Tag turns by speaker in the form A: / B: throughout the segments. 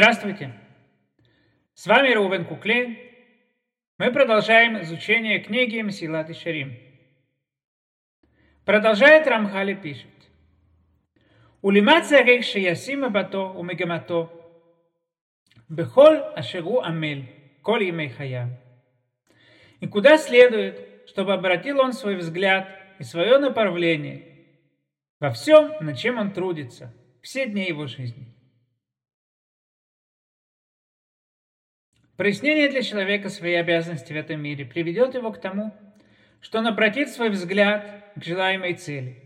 A: Здравствуйте! С вами Рувен Куклей. Мы продолжаем изучение книги Мсилат и Шарим. Продолжает Рамхали пишет. Улимат царих шиясим бато умегамато бехол ашеру амель коль имей хаям. И куда следует, чтобы обратил он свой взгляд и свое направление во всем, над чем он трудится, все дни его жизни – Прояснение для человека своей обязанности в этом мире приведет его к тому, что он обратит свой взгляд к желаемой цели,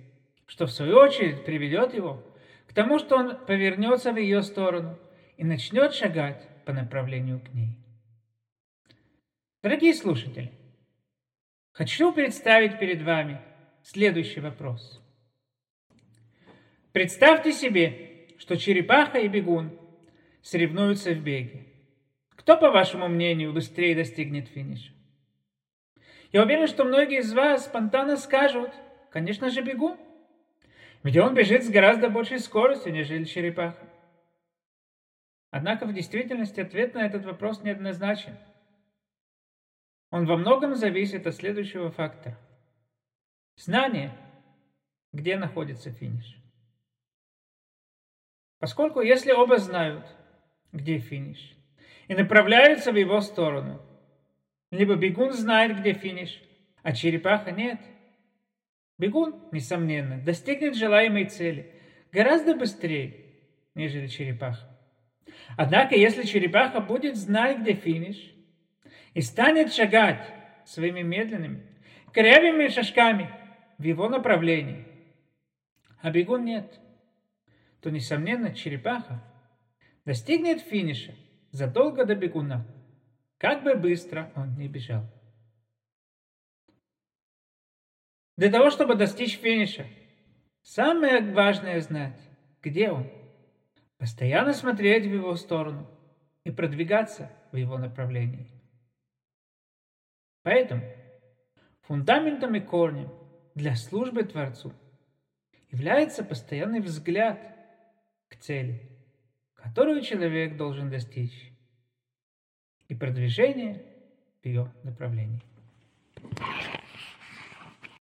A: что в свою очередь приведет его к тому, что он повернется в ее сторону и начнет шагать по направлению к ней. Дорогие слушатели, хочу представить перед вами следующий вопрос. Представьте себе, что черепаха и бегун соревнуются в беге. Кто, по вашему мнению, быстрее достигнет финиша? Я уверен, что многие из вас спонтанно скажут, конечно же, бегу. Ведь он бежит с гораздо большей скоростью, нежели черепаха. Однако в действительности ответ на этот вопрос неоднозначен. Он во многом зависит от следующего фактора. Знание, где находится финиш. Поскольку если оба знают, где финиш, и направляются в его сторону. Либо бегун знает, где финиш, а черепаха нет. Бегун, несомненно, достигнет желаемой цели гораздо быстрее, нежели черепаха. Однако, если черепаха будет знать, где финиш, и станет шагать своими медленными, корявыми шажками в его направлении, а бегун нет, то, несомненно, черепаха достигнет финиша задолго до бегуна, как бы быстро он ни бежал. Для того, чтобы достичь финиша, самое важное знать, где он. Постоянно смотреть в его сторону и продвигаться в его направлении. Поэтому фундаментом и корнем для службы Творцу является постоянный взгляд к цели – которую человек должен достичь, и продвижение в ее направлении.